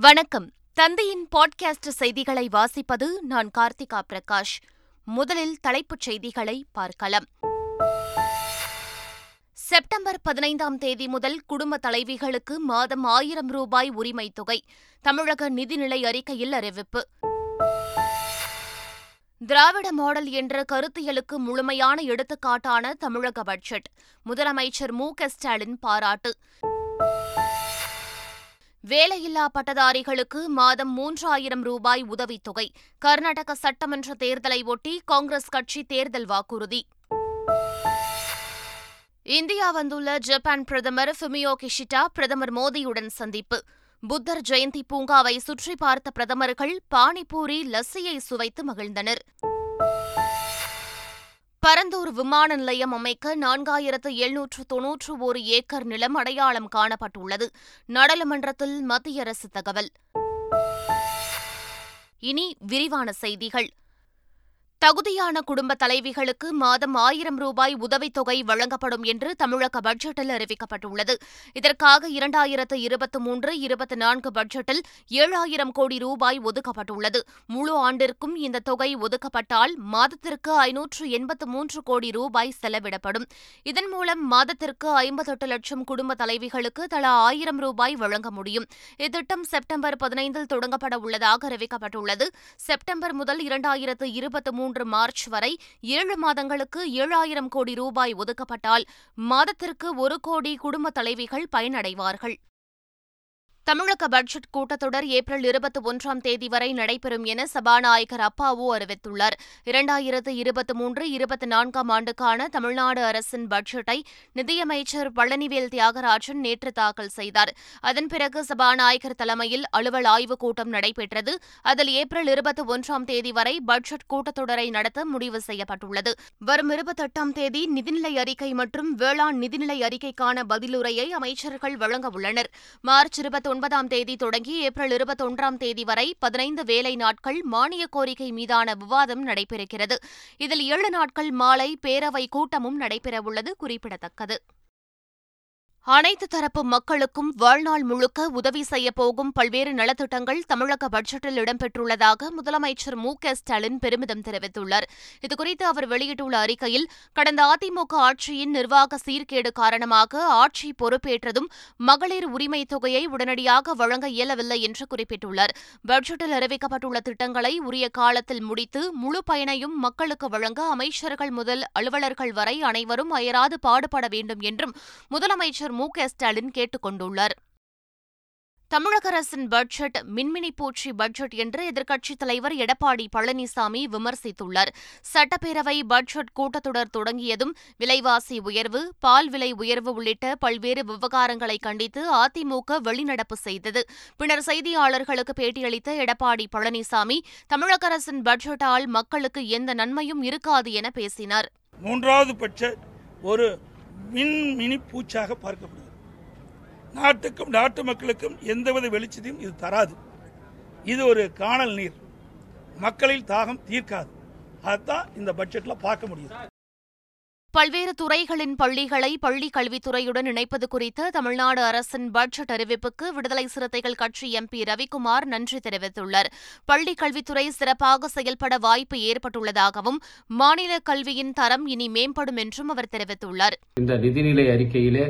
வணக்கம். தந்தையின் பாட்காஸ்ட் செய்திகளை வாசிப்பது நான் கார்த்திகா பிரகாஷ். முதலில் தலைப்புச் செய்திகளை பார்க்கலாம். செப்டம்பர் பதினைந்தாம் தேதி முதல் குடும்ப தலைவிகளுக்கு மாதம் ஆயிரம் ரூபாய் உரிமை தொகை தமிழக நிதிநிலை அறிக்கையில் அறிவிப்பு. திராவிட மாடல் என்ற கருத்தியலுக்கு முழுமையான எடுத்துக்காட்டான தமிழக பட்ஜெட் முதலமைச்சர் மு க ஸ்டாலின் பாராட்டு. வேலையில்லா பட்டதாரிகளுக்கு மாதம் மூன்றாயிரம் ரூபாய் உதவித்தொகை. கர்நாடக சட்டமன்ற தேர்தலை ஒட்டி காங்கிரஸ் கட்சி தேர்தல் வாக்குறுதி. இந்தியா வந்துள்ள ஜப்பான் பிரதமர் ஃபுமியோ கிஷிடா பிரதமர் மோடியுடன் சந்திப்பு. புத்தர் ஜெயந்தி பூங்காவை சுற்றி பார்த்த பிரதமர்கள் பானிபூரி லஸ்ஸியை சுவைத்து மகிழ்ந்தனர். பரந்தூர் விமான நிலையம் அமைக்க நான்காயிரத்து எழுநூற்று தொன்னூற்று ஒரு ஏக்கர் நிலம் அடையாளம் காணப்பட்டுள்ளது. நாடாளுமன்றத்தில் மத்திய அரசு தகவல். இனி விரிவான செய்திகள். தகுதியான குடும்ப தலைவிகளுக்கு மாதம் ஆயிரம் ரூபாய் உதவித்தொகை வழங்கப்படும் என்று தமிழக பட்ஜெட்டில் அறிவிக்கப்பட்டுள்ளது. இதற்காக இரண்டாயிரத்து இருபத்தி மூன்று இருபத்தி நான்கு பட்ஜெட்டில் ஏழாயிரம் கோடி ரூபாய் ஒதுக்கப்பட்டுள்ளது. முழு ஆண்டிற்கும் இந்த தொகை ஒதுக்கப்பட்டால் மாதத்திற்கு ஐநூற்று எண்பத்து மூன்று கோடி ரூபாய் செலவிடப்படும். இதன் மூலம் மாதத்திற்கு ஐம்பத்தெட்டு லட்சம் குடும்ப தலைவிகளுக்கு தலா ஆயிரம் ரூபாய் வழங்க முடியும். இத்திட்டம் செப்டம்பர் பதினைந்தில் தொடங்கப்பட உள்ளதாக அறிவிக்கப்பட்டுள்ளது. செப்டம்பர் முதல் இரண்டாயிரத்து இருபத்தி மூன்று மார்ச் வரை ஏழு மாதங்களுக்கு ஏழாயிரம் கோடி ரூபாய் ஒதுக்கப்பட்டால் மாதத்திற்கு ஒரு கோடி குடும்ப தலைவிகள் பயனடைவார்கள். தமிழக பட்ஜெட் கூட்டத்தொடர் ஏப்ரல் இருபத்தி ஒன்றாம் தேதி வரை நடைபெறும் என சபாநாயகர் அப்பாவு அறிவித்துள்ளார். இரண்டாயிரத்து இருபத்தி மூன்று இருபத்தி நான்காம் ஆண்டுக்கான தமிழ்நாடு அரசின் பட்ஜெட்டை நிதியமைச்சர் பழனிவேல் தியாகராஜன் நேற்று தாக்கல் செய்தார். அதன் பிறகு சபாநாயகர் தலைமையில் அலுவல் ஆய்வுக் கூட்டம் நடைபெற்றது. அதில் ஏப்ரல் இருபத்தி ஒன்றாம் தேதி வரை பட்ஜெட் கூட்டத்தொடரை நடத்த முடிவு செய்யப்பட்டுள்ளது. வரும் இருபத்தெட்டாம் தேதி நிதிநிலை அறிக்கை மற்றும் வேளாண் நிதிநிலை அறிக்கைக்கான பதிலுரையை அமைச்சர்கள் வழங்க உள்ளனர். மார்ச் இருபத்தி ஒன்பதாம் தேதி தொடங்கி ஏப்ரல் இருபத்தொன்றாம் தேதி வரை பதினைந்து வேலை நாட்கள் மானிய கோரிக்கை மீதான விவாதம் நடைபெறுகிறது. இதில் ஏழு நாட்கள் மாலை பேரவை கூட்டமும் நடைபெறவுள்ளது குறிப்பிடத்தக்கது. அனைத்து தரப்பு மக்களுக்கும் வாழ்நாள் முழுக்க உதவி செய்யப்போகும் பல்வேறு நலத்திட்டங்கள் தமிழக பட்ஜெட்டில் இடம்பெற்றுள்ளதாக முதலமைச்சர் மு க ஸ்டாலின் பெருமிதம் தெரிவித்துள்ளார். இதுகுறித்து அவர் வெளியிட்டுள்ள அறிக்கையில் கடந்த அதிமுக ஆட்சியின் நிர்வாக சீர்கேடு காரணமாக ஆட்சி பொறுப்பேற்றதும் மகளிர் உரிமை தொகையை உடனடியாக வழங்க இயலவில்லை என்று குறிப்பிட்டுள்ளார். பட்ஜெட்டில் அறிவிக்கப்பட்டுள்ள திட்டங்களை உரிய காலத்தில் முடித்து முழு பயனையும் மக்களுக்கு வழங்க அமைச்சர்கள் முதல் அலுவலர்கள் வரை அனைவரும் அயராது பாடுபட வேண்டும் என்றும் முதலமைச்சர் மு. க. ஸ்டாலின் கேட்டுக் கொண்டுள்ளார். தமிழக அரசின் பட்ஜெட் மின்மினி பூச்சி பட்ஜெட் என்று எதிர்க்கட்சித் தலைவர் எடப்பாடி பழனிசாமி விமர்சித்துள்ளார். சட்டப்பேரவை பட்ஜெட் கூட்டத்தொடர் தொடங்கியதும் விலைவாசி உயர்வு பால் விலை உயர்வு உள்ளிட்ட பல்வேறு விவகாரங்களை கண்டித்து அதிமுக வெளிநடப்பு செய்தது. பின்னர் செய்தியாளர்களுக்கு பேட்டியளித்த எடப்பாடி பழனிசாமி தமிழக அரசின் பட்ஜெட்டால் மக்களுக்கு எந்த நன்மையும் இருக்காது என பேசினார். மூன்றாவது பட்ஜெட் ஒரு மின்மினி பூச்சாக பார்க்கப்படுகிறது. நாட்டுக்கும் நாட்டு மக்களுக்கும் எந்தவித வெளிச்சத்தையும் இது தராது. இது ஒரு காணல் நீர். மக்களில் தாகம் தீர்க்காது. அதுதான் இந்த பட்ஜெட்ல பார்க்க முடியுது. பல்வேறு துறைகளின் பள்ளிகளை பள்ளிக் கல்வித்துறையுடன் இணைப்பது குறித்த தமிழ்நாடு அரசின் பட்ஜெட் அறிவிப்புக்கு விடுதலை சிறுத்தைகள் கட்சி எம்பி ரவிக்குமார் நன்றி தெரிவித்துள்ளார். பள்ளிக் கல்வித்துறை சிறப்பாக செயல்பட வாய்ப்பு ஏற்பட்டுள்ளதாகவும் மாநில கல்வியின் தரம் இனி மேம்படும் என்றும் அவர் தெரிவித்துள்ளார். இந்த நிதிநிலை அறிக்கையிலே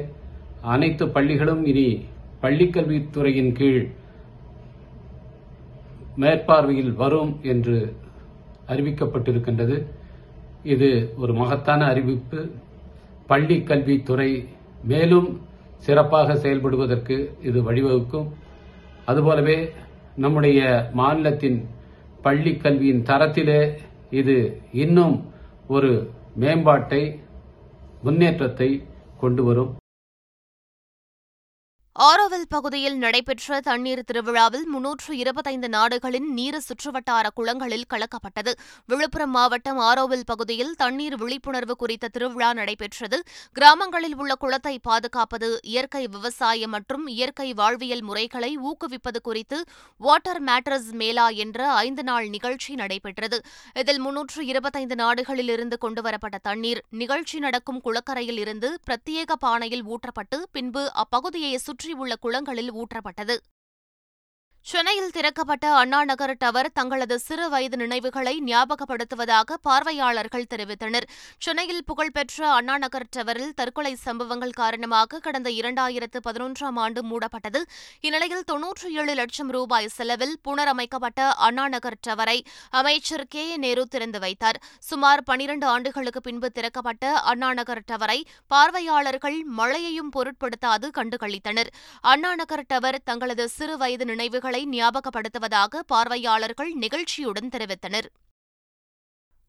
அனைத்து பள்ளிகளும் இனி பள்ளிக் கல்வித்துறையின் கீழ் மேற்பார்வையில் வரும் என்று அறிவிக்கப்பட்டிருக்கின்றது. இது ஒரு மகத்தான அறிவிப்பு. பள்ளி கல்வித்துறை மேலும் சிறப்பாக செயல்படுவதற்கு இது வழிவகுக்கும். அதுபோலவே நம்முடைய மாநிலத்தின் பள்ளி கல்வியின் தரத்திலே இது இன்னும் ஒரு மேம்பாட்டை முன்னேற்றத்தை கொண்டு வரும். ஆரோவில் பகுதியில் நடைபெற்ற தண்ணீர் திருவிழாவில் முன்னூற்று இருபத்தைந்து நாடுகளின் நீர் சுற்றுவட்டார குளங்களில் கலக்கப்பட்டது. விழுப்புரம் மாவட்டம் ஆரோவில் பகுதியில் தண்ணீர் விழிப்புணர்வு குறித்த திருவிழா நடைபெற்றது. கிராமங்களில் உள்ள குளத்தை பாதுகாப்பது இயற்கை விவசாயம் மற்றும் இயற்கை வாழ்வியல் முறைகளை ஊக்குவிப்பது குறித்து வாட்டர் மேட்டர்ஸ் மேலா என்ற ஐந்து நாள் நிகழ்ச்சி நடைபெற்றது. இதில் முன்னூற்று இருபத்தைந்து நாடுகளில் இருந்து கொண்டுவரப்பட்ட தண்ணீர் நிகழ்ச்சி நடக்கும் குளக்கரையில் இருந்து பிரத்யேக பானையில் ஊற்றப்பட்டு பின்பு அப்பகுதியை சுற்றி சுற்றியுள்ள குளங்களில் ஊற்றப்பட்டது. சென்னையில் திறக்கப்பட்ட அண்ணா நகர் டவர் தங்களது சிறு வயது நினைவுகளை ஞாபகப்படுத்துவதாக பார்வையாளர்கள் தெரிவித்தனர். சென்னையில் புகழ்பெற்ற அண்ணா நகர் டவரில் தற்கொலை சம்பவங்கள் காரணமாக கடந்த இரண்டாயிரத்து பதினொன்றாம் ஆண்டு மூடப்பட்டது. இந்நிலையில் தொன்னூற்றி ஏழு லட்சம் ரூபாய் செலவில் புனரமைக்கப்பட்ட அண்ணா நகர் டவரை அமைச்சர் கே. நேரு திறந்து வைத்தார். சுமார் பனிரண்டு ஆண்டுகளுக்கு பின்பு திறக்கப்பட்ட அண்ணா நகர் டவரை பார்வையாளர்கள் மழையையும் பொருட்படுத்தாது கண்டுகளித்தனர். அண்ணா நகர் டவர் தங்களது சிறு வயது நினைவுகளை ஞாபகப்படுத்துவதாக பார்வையாளர்கள் நிகழ்ச்சியுடன் தெரிவித்தனர்.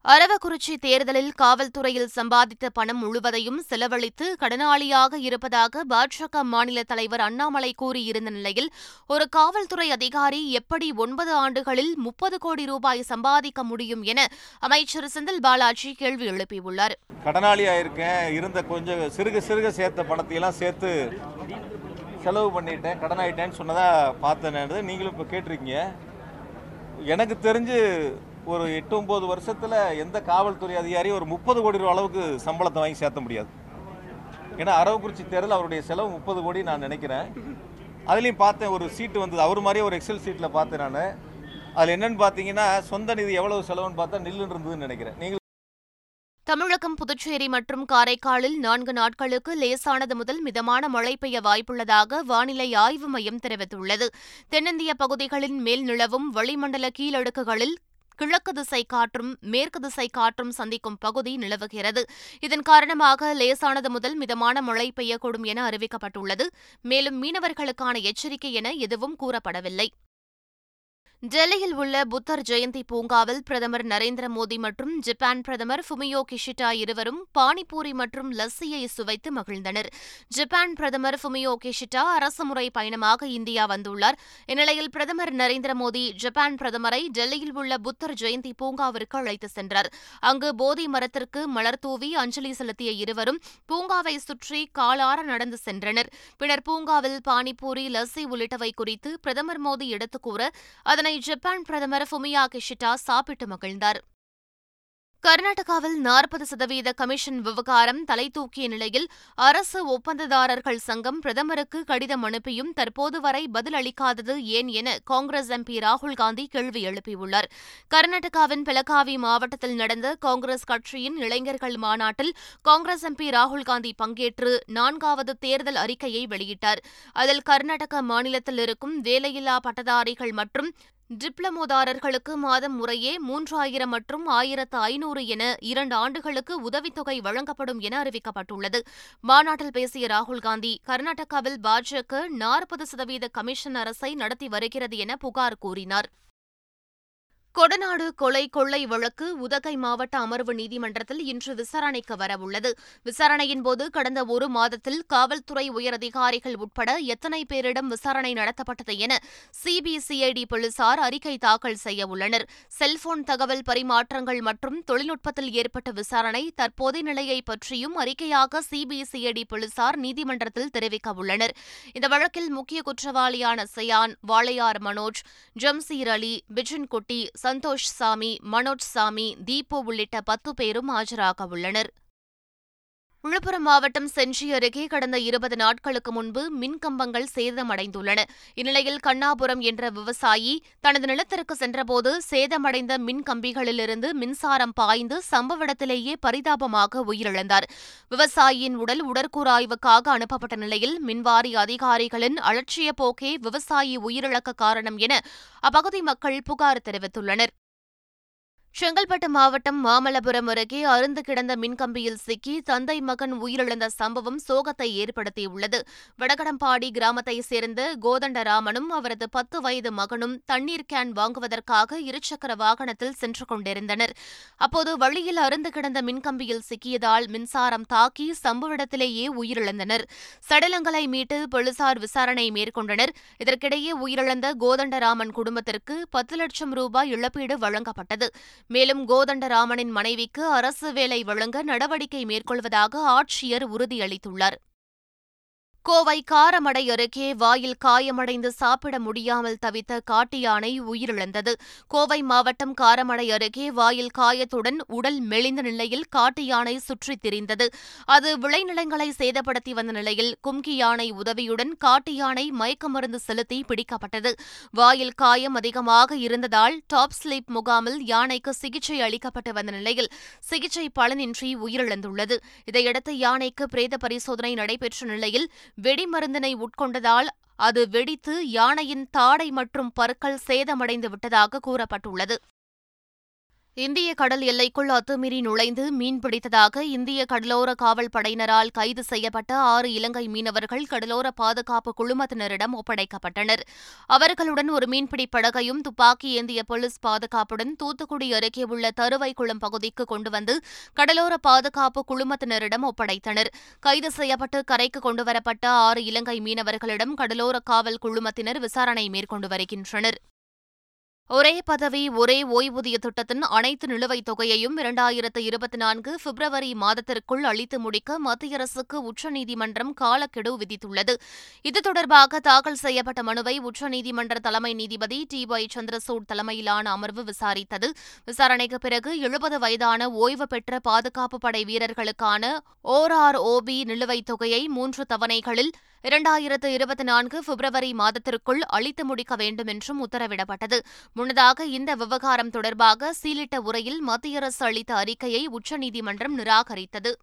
அரவக்குறிச்சி தேர்தலில் காவல்துறையில் சம்பாதித்த பணம் முழுவதையும் செலவழித்து கடனாளியாக இருப்பதாக பாஜக மாநில தலைவர் அண்ணாமலை கூறியிருந்த நிலையில் ஒரு காவல்துறை அதிகாரி எப்படி ஒன்பது ஆண்டுகளில் முப்பது கோடி ரூபாய் சம்பாதிக்க முடியும் என அமைச்சர் செந்தில் பாலாஜி கேள்வி எழுப்பியுள்ளார். கடனாளியாக இருக்கேன் இருந்த கொஞ்சம் சிறுக சிறுக சேர்த்த பணத்தையெல்லாம் சேர்த்து செலவு பண்ணிட்டேன் கடன் ஆகிட்டேன்னு சொன்னதாக பார்த்தேன்னு நீங்களும் இப்போ கேட்டிருக்கீங்க. எனக்கு தெரிஞ்சு ஒரு எட்டு ஒம்பது வருஷத்தில் எந்த காவல்துறை அதிகாரியும் ஒரு முப்பது கோடி ரூபா அளவுக்கு சம்பளத்தை வாங்கி சேர்த்த முடியாது. ஏன்னா அரவக்குறிச்சி தேர்தல் அவருடைய செலவு முப்பது கோடி நான் நினைக்கிறேன். அதுலேயும் பார்த்தேன் ஒரு சீட்டு வந்தது. அவர் மாதிரியே ஒரு எக்ஸல் சீட்டில் பார்த்தேன் நான். அதில் என்னன்னு பார்த்தீங்கன்னா சொந்த நிதி எவ்வளவு செலவுன்னு பார்த்தா நில்லுன்னு இருந்ததுன்னு நினைக்கிறேன். நீங்கள் தமிழகம் புதுச்சேரி மற்றும் காரைக்காலில் நான்கு நாட்களுக்கு லேசானது முதல் மிதமான மழை பெய்ய வாய்ப்புள்ளதாக வானிலை ஆய்வு மையம் தெரிவித்துள்ளது. தென்னிந்திய பகுதிகளின் மேல் நிலவும் வளிமண்டல கீழடுக்குகளில் கிழக்கு திசை காற்றும் மேற்கு திசை காற்றும் சந்திக்கும் பகுதி நிலவுகிறது. இதன் காரணமாக லேசானது முதல் மிதமான மழை பெய்யக்கூடும் என அறிவிக்கப்பட்டுள்ளது. மேலும் மீனவர்களுக்கான எச்சரிக்கை என எதுவும் கூறப்படவில்லை. டெல்லியில் உள்ள புத்தர் ஜெயந்தி பூங்காவில் பிரதமர் நரேந்திர மோடி மற்றும் ஜப்பான் பிரதமர் ஃபுமியோ கிஷிடா இருவரும் பானிபூரி மற்றும் லஸ்ஸியை சுவைத்து மகிழ்ந்தனர். ஜப்பான் பிரதமர் ஃபுமியோ கிஷிடா அரசுமுறை பயணமாக இந்தியா வந்துள்ளார். இந்நிலையில் பிரதமர் நரேந்திர மோடி ஜப்பான் பிரதமரை டெல்லியில் உள்ள புத்தர் ஜெயந்தி பூங்காவிற்கு அழைத்து சென்றார். அங்கு போதி மரத்திற்கு மலர் தூவி அஞ்சலி செலுத்திய இருவரும் பூங்காவை சுற்றி காலார நடந்து சென்றனர். பின்னர் பூங்காவில் பானிபூரி லஸ்ஸி உள்ளிட்டவை குறித்து பிரதமர் மோடி எடுத்துக்கூற கூற அதனை ஜப்பான் பிரதமர் ஃபுமியா கிஷிடா சாப்பிட்டு மகிழ்ந்தார். கர்நாடகாவில் நாற்பது சதவீத கமிஷன் விவகாரம் தலை தூக்கிய நிலையில் அரசு ஒப்பந்ததாரர்கள் சங்கம் பிரதமருக்கு கடிதம் அனுப்பியும் தற்போது வரை பதில் அளிக்காதது ஏன் என காங்கிரஸ் எம்பி ராகுல் காந்தி கேள்வி எழுப்பியுள்ளார். கர்நாடகாவின் பெலகாவி மாவட்டத்தில் நடந்த காங்கிரஸ் கட்சியின் இளைஞர்கள் மாநாட்டில் காங்கிரஸ் எம்பி ராகுல் காந்தி பங்கேற்று நான்காவது தேர்தல் அறிக்கையை வெளியிட்டார். அதில் கர்நாடக மாநிலத்தில் இருக்கும் வேலையில்லா பட்டதாரிகள் மற்றும் டிப்ளமோதாரர்களுக்கு மாதம் முறையே மூன்றாயிரம் மற்றும் ஆயிரத்து ஐநூறு என இரண்டு ஆண்டுகளுக்கு உதவித்தொகை வழங்கப்படும் என அறிவிக்கப்பட்டுள்ளது. மாநாட்டில் பேசிய ராகுல் காந்தி கர்நாடகாவில் பாஜக நாற்பது சதவீத கமிஷன் அரசை நடத்தி வருகிறது என புகார் கூறினார். கொடநாடு கொலை கொள்ளை வழக்கு உதகை மாவட்ட அமர்வு நீதிமன்றத்தில் இன்று விசாரணைக்கு வரவுள்ளது. விசாரணையின்போது கடந்த ஒரு மாதத்தில் காவல்துறை உயரதிகாரிகள் உட்பட எத்தனை பேரிடம் விசாரணை நடத்தப்பட்டது என சிபிசிஐடி போலீசார் அறிக்கை தாக்கல் செய்ய உள்ளனர். செல்போன் தகவல் பரிமாற்றங்கள் மற்றும் தொழில்நுட்பத்தில் ஏற்பட்ட விசாரணை தற்போதைய நிலையை பற்றியும் அறிக்கையாக சிபிசிஐடி போலீசார் நீதிமன்றத்தில் தெரிவிக்க உள்ளனர். இந்த வழக்கில் முக்கிய குற்றவாளியான சயான் வாளையார் மனோஜ் ஜம்சீர் அலி பிஜன் குட்டி சந்தோஷ் சாமி மனோஜ் சாமி தீபு உள்ளிட்ட பத்து பேரும் ஆஜராக உள்ளனர். விழுப்புரம் மாவட்டம் செஞ்சி அருகே கடந்த இருபது நாட்களுக்கு முன்பு மின்கம்பங்கள் சேதமடைந்துள்ளன. இந்நிலையில் கண்ணாபுரம் என்ற விவசாயி தனது நிலத்திற்கு சென்றபோது சேதமடைந்த மின் கம்பிகளிலிருந்து மின்சாரம் பாய்ந்து சம்பவ இடத்திலேயே பரிதாபமாக உயிரிழந்தார். விவசாயியின் உடல் உடற்கூறாய்வுக்காக அனுப்பப்பட்ட நிலையில் மின்வாரிய அதிகாரிகளின் அலட்சிய போக்கே விவசாயி உயிரிழக்க காரணம் என அப்பகுதி மக்கள் புகார் தெரிவித்துள்ளனர். செங்கல்பட்டு மாவட்டம் மாமல்லபுரம் அருகே அருந்து கிடந்த மின்கம்பியில் சிக்கி தந்தை மகன் உயிரிழந்த சம்பவம் சோகத்தை ஏற்படுத்தியுள்ளது. வடகடம்பாடி கிராமத்தைச் சேர்ந்த கோதண்டராமனும் அவரது பத்து வயது மகனும் தண்ணீர் கேன் வாங்குவதற்காக இருசக்கர வாகனத்தில் சென்று கொண்டிருந்தனர். அப்போது வழியில் அருந்து கிடந்த மின்கம்பியில் சிக்கியதால் மின்சாரம் தாக்கி சம்பவ இடத்திலேயே உயிரிழந்தனர். சடலங்களை மீட்டு போலீசார் விசாரணை மேற்கொண்டனர். இதற்கிடையே உயிரிழந்த கோதண்டராமன் குடும்பத்திற்கு பத்து லட்சம் ரூபாய் இழப்பீடு வழங்கப்பட்டது. மேலும் கோதண்டராமனின் மனைவிக்கு அரசு வேலை வழங்க நடவடிக்கை மேற்கொள்வதாக ஆட்சியர் உறுதியளித்துள்ளார். கோவை காரமடை அருகே வாயில் காயமடைந்து சாப்பிட முடியாமல் தவித்த காட்டு யானை உயிரிழந்தது. கோவை மாவட்டம் காரமடை அருகே வாயில் காயத்துடன் உடல் மெலிந்த நிலையில் காட்டு யானை சுற்றித் திரிந்தது. அது விளைநிலங்களை சேதப்படுத்தி வந்த நிலையில் கும்கி யானை உதவியுடன் காட்டு யானை மயக்க மருந்து செலுத்தி பிடிக்கப்பட்டது. வாயில் காயம் அதிகமாக இருந்ததால் டாப் ஸ்லீப் முகாமில் யானைக்கு சிகிச்சை அளிக்கப்பட்டு வந்த நிலையில் சிகிச்சை பலனின்றி உயிரிழந்துள்ளது. இதையடுத்து யானைக்கு பிரேத பரிசோதனை நடைபெற்ற நிலையில் வெடிமருந்தினை உட்கொண்டதால் அது வெடித்து யானையின் தாடை மற்றும் பற்கள் சேதமடைந்து விட்டதாக கூறப்பட்டுள்ளது. இந்திய கடல் எல்லைக்குள் அத்துமீறி நுழைந்து மீன்பிடித்ததாக இந்திய கடலோர காவல் படையினரால் கைது செய்யப்பட்ட ஆறு இலங்கை மீனவர்கள் கடலோர பாதுகாப்பு குழுமத்தினரிடம் ஒப்படைக்கப்பட்டனர். அவர்களுடன் ஒரு மீன்பிடி படகையும் துப்பாக்கி ஏந்திய போலீஸ் பாதுகாப்புடன் தூத்துக்குடி அருகே உள்ள தருவைக்குளம் பகுதிக்கு கொண்டு வந்து கடலோர பாதுகாப்பு குழுமத்தினரிடம் ஒப்படைத்தனர். கைது செய்யப்பட்டு கரைக்கு கொண்டுவரப்பட்ட ஆறு இலங்கை மீனவர்களிடம் கடலோர காவல் குழுமத்தினர் விசாரணை மேற்கொண்டு வருகின்றனர். ஒரே பதவி ஒரே ஓய்வூதிய திட்டத்தின் அனைத்து நிலுவைத் தொகையையும் இரண்டாயிரத்து இருபத்தி நான்கு பிப்ரவரி மாதத்திற்குள் அளித்து முடிக்க மத்திய அரசுக்கு உச்சநீதிமன்றம் காலக்கெடு விதித்துள்ளது. இது தொடர்பாக தாக்கல் செய்யப்பட்ட மனுவை உச்சநீதிமன்ற தலைமை நீதிபதி டி ஒய் சந்திரசூட் தலைமையிலான அமர்வு விசாரித்தது. விசாரணைக்கு பிறகு எழுபது வயதான ஓய்வு பெற்ற பாதுகாப்பு படை வீரர்களுக்கான ஓஆர்ஓபி நிலுவைத் தொகையை மூன்று தவணைகளில் இரண்டாயிரத்து இருபத்தி நான்கு பிப்ரவரி மாதத்திற்குள் அளித்து முடிக்க வேண்டும் என்றும் உத்தரவிடப்பட்டது. முன்னதாக இந்த விவகாரம் தொடர்பாக சீலிட்ட உரையில் மத்திய அரசு அளித்த அறிக்கையை உச்சநீதிமன்றம் நிராகரித்தது.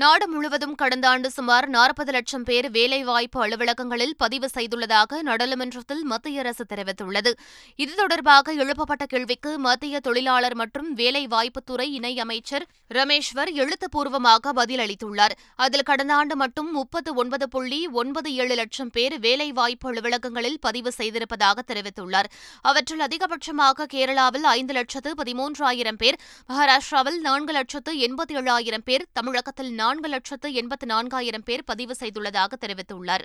நாடு முழுவதும் கடந்த ஆண்டு சுமார் நாற்பது லட்சம் பேர் வேலைவாய்ப்பு அலுவலகங்களில் பதிவு செய்துள்ளதாக நாடாளுமன்றத்தில் மத்திய அரசு தெரிவித்துள்ளது. இது தொடர்பாக எழுப்பப்பட்ட கேள்விக்கு மத்திய தொழிலாளர் மற்றும் வேலைவாய்ப்புத்துறை இணையமைச்சர் ரமேஷ்வர் எழுத்துப்பூர்வமாக பதிலளித்துள்ளார். அதில் கடந்த ஆண்டு மட்டும் முப்பத்து ஒன்பது புள்ளி ஒன்பது ஏழு லட்சம் பேர் வேலைவாய்ப்பு அலுவலகங்களில் பதிவு செய்திருப்பதாக தெரிவித்துள்ளார். அவற்றில் அதிகபட்சமாக கேரளாவில் ஐந்து லட்சத்து பதிமூன்றாயிரம் பேர் மகாராஷ்டிராவில் நான்கு லட்சத்து எண்பத்தி ஏழாயிரம் பேர் தமிழகத்தில் நான்கு லட்சத்து எண்பத்து நான்காயிரம் பேர் பதிவு செய்துள்ளதாக தெரிவித்துள்ளார்.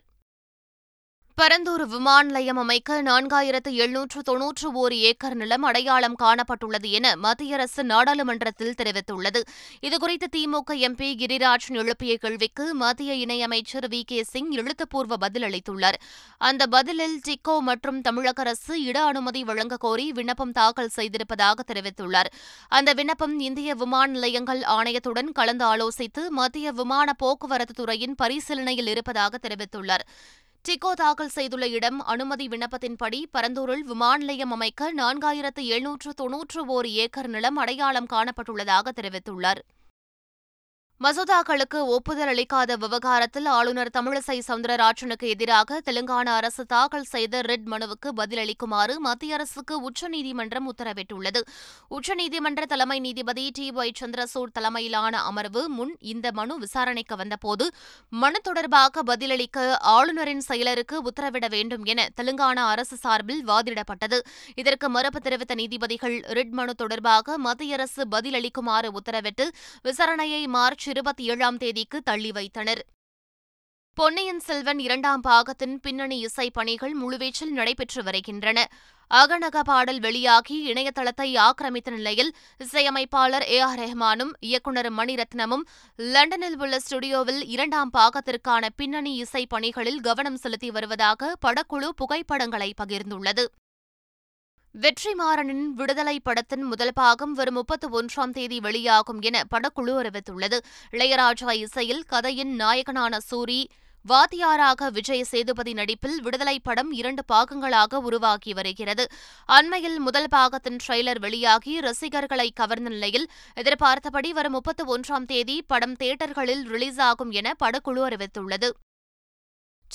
பரந்தூர் விமான நிலையம் அமைக்க நான்காயிரத்து எழுநூற்று தொன்னூற்று ஓர் ஏக்கர் நிலம் அடையாளம் காணப்பட்டுள்ளது என மத்திய அரசு நாடாளுமன்றத்தில் தெரிவித்துள்ளது. இதுகுறித்து திமுக எம்பி கிரிராஜ் எழுப்பிய கேள்விக்கு மத்திய இணையமைச்சர் வி கே சிங் எழுத்துப்பூர்வ பதில் அளித்துள்ளார். அந்த பதிலில் டிக்கோ மற்றும் தமிழக அரசு இட அனுமதி வழங்க கோரி விண்ணப்பம் தாக்கல் செய்திருப்பதாக தெரிவித்துள்ளார். அந்த விண்ணப்பம் இந்திய விமான நிலையங்கள் ஆணையத்துடன் கலந்து ஆலோசித்து மத்திய விமான போக்குவரத்து துறையின் பரிசீலனையில் இருப்பதாக தெரிவித்துள்ளார். டிக்கோ தாக்கல் செய்துள்ள இடம் அனுமதி விண்ணப்பத்தின்படி பரந்தூரில் விமான நிலையம் அமைக்க நான்காயிரத்து எழுநூற்று தொன்னூற்று ஓர் ஏக்கர் நிலம் அடையாளம் காணப்பட்டுள்ளதாக தெரிவித்துள்ளார். மசோதாக்களுக்கு ஒப்புதல் அளிக்காத விவகாரத்தில் ஆளுநர் தமிழிசை சவுந்தரராஜனுக்கு எதிராக தெலுங்கானா அரசு தாக்கல் செய்த ரிட் மனுவுக்கு பதிலளிக்குமாறு மத்திய அரசுக்கு உச்சநீதிமன்றம் உத்தரவிட்டுள்ளது. உச்சநீதிமன்ற தலைமை நீதிபதி டி ஒய் சந்திரசூட் தலைமையிலான அமர்வு முன் இந்த மனு விசாரணைக்கு வந்தபோது மனு தொடர்பாக பதிலளிக்க ஆளுநரின் செயலருக்கு உத்தரவிட வேண்டும் என தெலுங்கானா அரசு சார்பில் வாதிடப்பட்டது. இதற்கு மறுப்பு தெரிவித்த நீதிபதிகள் ரிட் மனு தொடர்பாக மத்திய அரசு பதிலளிக்குமாறு உத்தரவிட்டு விசாரணையை மார்ச் இருபத்தி ஏழாம் தேதிக்கு தள்ளி வைத்தனர். பொன்னியின் செல்வன் இரண்டாம் பாகத்தின் பின்னணி இசை பணிகள் முழுவீச்சில் நடைபெற்று வருகின்றன. அகநக பாடல் வெளியாகி இணையதளத்தை ஆக்கிரமித்த நிலையில் இசையமைப்பாளர் ஏ ஆர் ரெஹ்மானும் இயக்குநர் மணிரத்னமும் லண்டனில் உள்ள ஸ்டுடியோவில் இரண்டாம் பாகத்திற்கான பின்னணி இசை பணிகளில் கவனம் செலுத்தி வருவதாக படக்குழு புகைப்படங்களை பகிர்ந்துள்ளது. வெற்றிமாறனின் விடுதலை படத்தின் முதல் பாகம் வரும் முப்பத்து ஒன்றாம் தேதி வெளியாகும் என படக்குழு அறிவித்துள்ளது. இளையராஜா இசையில் கதையின் நாயகனான சூரி வாத்தியாராக விஜய் சேதுபதி நடிப்பில் விடுதலை படம் இரண்டு பாகங்களாக உருவாகி வருகிறது. அண்மையில் முதல் பாகத்தின் ட்ரெய்லர் வெளியாகி ரசிகர்களை கவர்ந்த நிலையில் எதிர்பார்த்தபடி வரும் முப்பத்து ஒன்றாம் தேதி படம் தியேட்டர்களில் ரிலீஸ் ஆகும் என படக்குழு அறிவித்துள்ளது.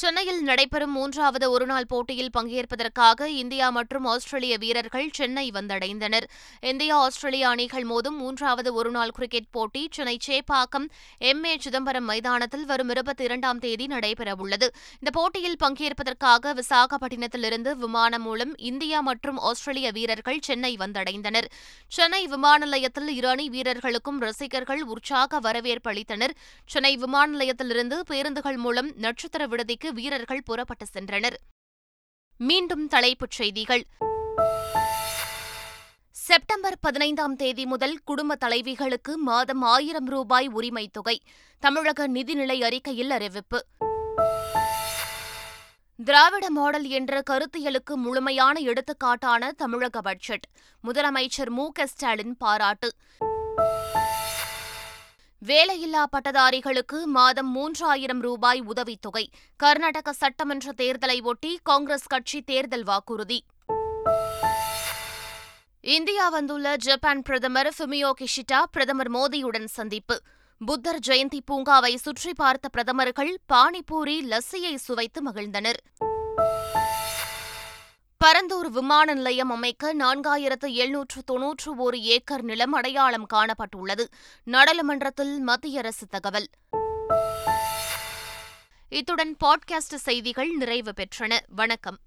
சென்னையில் நடைபெறும் மூன்றாவது ஒருநாள் போட்டியில் பங்கேற்பதற்காக இந்தியா மற்றும் ஆஸ்திரேலிய வீரர்கள் சென்னை வந்தடைந்தனர். இந்தியா ஆஸ்திரேலிய அணிகள் மோதும் மூன்றாவது ஒருநாள் கிரிக்கெட் போட்டி சென்னை சேப்பாக்கம் எம். ஏ. சிதம்பரம் மைதானத்தில் வரும் இருபத்தி இரண்டாம் தேதி நடைபெறவுள்ளது. இந்த போட்டியில் பங்கேற்பதற்காக விசாகப்பட்டினத்திலிருந்து விமானம் மூலம் இந்தியா மற்றும் ஆஸ்திரேலிய வீரர்கள் சென்னை வந்தடைந்தனர். சென்னை விமான நிலையத்தில் இரு அணி வீரர்களுக்கும் ரசிகர்கள் உற்சாக வரவேற்பு அளித்தனர். சென்னை விமான நிலையத்திலிருந்து பேருந்துகள் மூலம் நட்சத்திர விடுதிக்கு வீரர்கள் புறப்பட்டு சென்றனர். மீண்டும் தலைப்புச் செய்திகள். செப்டம்பர் பதினைந்தாம் தேதி முதல் குடும்ப தலைவிகளுக்கு மாதம் ஆயிரம் ரூபாய் உரிமைத் தொகை தமிழக நிதிநிலை அறிக்கையில் அறிவிப்பு. திராவிட மாடல் என்ற கருத்தியலுக்கு முழுமையான எடுத்துக்காட்டான தமிழக பட்ஜெட் முதலமைச்சர் மு க ஸ்டாலின் பாராட்டு. வேலையில்லா பட்டதாரிகளுக்கு மாதம் மூன்றாயிரம் ரூபாய் உதவித்தொகை. கர்நாடக சட்டமன்ற தேர்தலை ஒட்டி காங்கிரஸ் கட்சி தேர்தல் வாக்குறுதி. இந்தியா வந்துள்ள ஜப்பான் பிரதமர் ஃபுமியோ கிஷிடா பிரதமர் மோடியுடன் சந்திப்பு. புத்தர் ஜெயந்தி பூங்காவை சுற்றி பார்த்த பிரதமர்கள் பானிபூரி லஸ்ஸியை சுவைத்து மகிழ்ந்தனர். பரந்தூர் விமான நிலையம் அமைக்க நான்காயிரத்து எழுநூற்று தொன்னூற்று ஒரு ஏக்கர் நிலம் அடையாளம் காணப்பட்டுள்ளது. நாடாளுமன்றத்தில் மத்திய அரசு தகவல். இத்துடன் பாட்காஸ்ட் செய்திகள் நிறைவு பெற்றன. வணக்கம்.